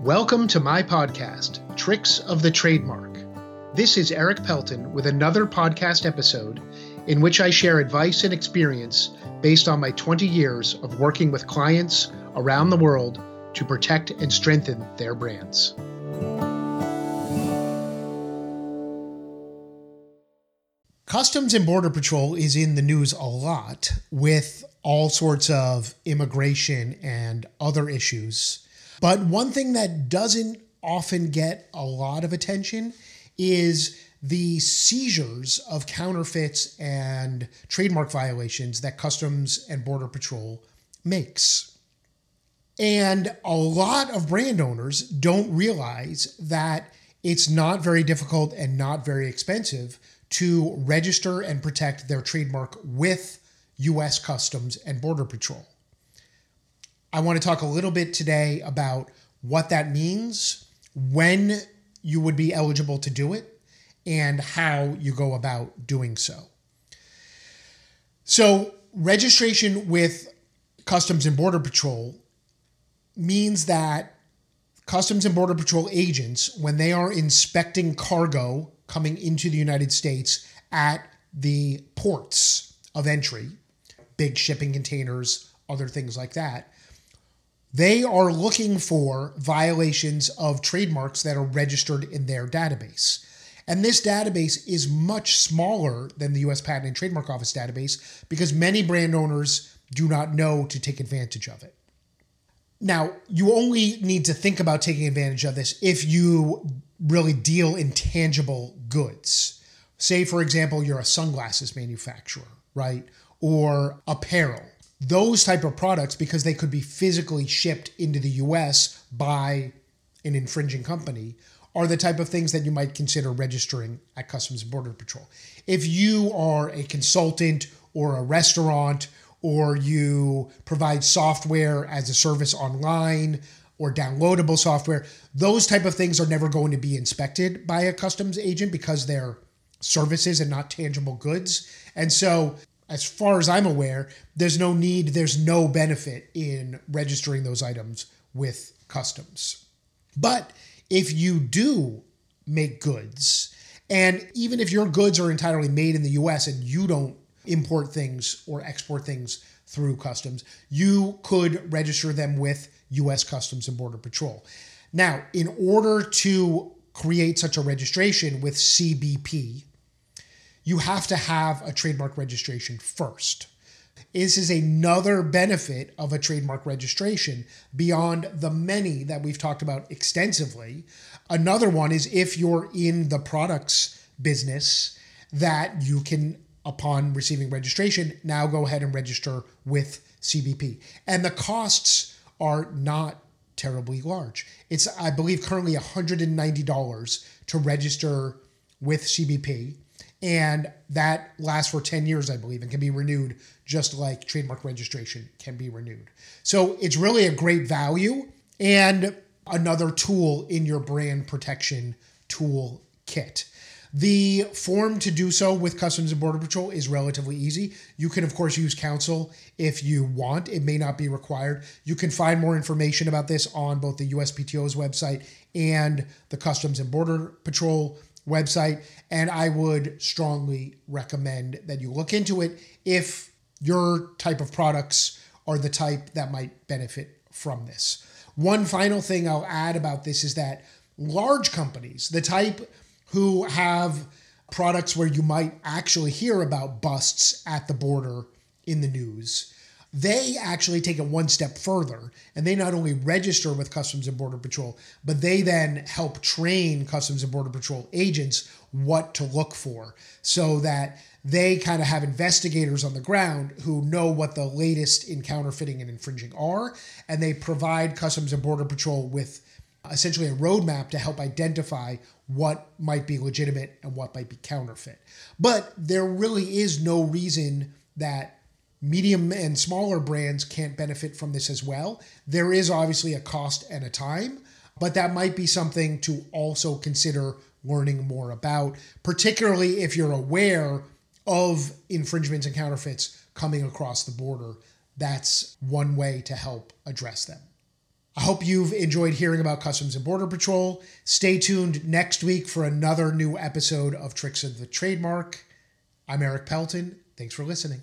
Welcome to my podcast, Tricks of the Trademark. This is Erik Pelton with another podcast episode in which I share advice and experience based on my 20 years of working with clients around the world to protect and strengthen their brands. Customs and Border Patrol is in the news a lot with all sorts of immigration and other issues. But one thing that doesn't often get a lot of attention is the seizures of counterfeits and trademark violations that Customs and Border Patrol makes. And a lot of brand owners don't realize that it's not very difficult and not very expensive to register and protect their trademark with US Customs and Border Patrol. I want to talk a little bit today about what that means, when you would be eligible to do it, and how you go about doing so. So, registration with Customs and Border Patrol means that Customs and Border Patrol agents, when they are inspecting cargo coming into the United States at the ports of entry, big shipping containers, other things like that, they are looking for violations of trademarks that are registered in their database. And this database is much smaller than the US Patent and Trademark Office database because many brand owners do not know to take advantage of it. Now, you only need to think about taking advantage of this if you really deal in tangible goods. Say, for example, you're a sunglasses manufacturer, right? Or apparel those type of products because they could be physically shipped into the US by an infringing company are the type of things that you might consider registering at Customs and Border Patrol. If you are a consultant or a restaurant or you provide software as a service online or downloadable software, those type of things are never going to be inspected by a customs agent because they're services and not tangible goods. And so as far as I'm aware, there's no need, there's no benefit in registering those items with customs. But if you do make goods, and even if your goods are entirely made in the US and you don't import things or export things through customs, you could register them with US Customs and Border Patrol. Now, in order to create such a registration with CBP, you have to have a trademark registration first. This is another benefit of a trademark registration beyond the many that we've talked about extensively. Another one is if you're in the products business, that you can, upon receiving registration, now go ahead and register with CBP. And the costs are not terribly large. It's, I believe, currently $190 to register with CBP and that lasts for 10 years i believe and can be renewed just like trademark registration can be renewed so it's really a great value and another tool in your brand protection tool kit the form to do so with Customs and Border Patrol is relatively easy. You can, of course, use counsel if you want. It may not be required. You can find more information about this on both the USPTO's website and the Customs and Border Patrol website. And I would strongly recommend that you look into it if your type of products are the type that might benefit from this. One final thing I'll add about this is that large companies, the type who have products where you might actually hear about busts at the border in the news, they actually take it one step further and they not only register with Customs and Border Patrol, but they then help train Customs and Border Patrol agents what to look for so that they kind of have investigators on the ground who know what the latest in counterfeiting and infringing are. And they provide Customs and Border Patrol with essentially a roadmap to help identify what might be legitimate and what might be counterfeit. But there really is no reason that medium and smaller brands can't benefit from this as well. There is obviously a cost and a time, but that might be something to also consider learning more about, particularly if you're aware of infringements and counterfeits coming across the border. That's one way to help address them. I hope you've enjoyed hearing about Customs and Border Patrol. Stay tuned next week for another new episode of Tricks of the Trademark. I'm Erik Pelton. Thanks for listening.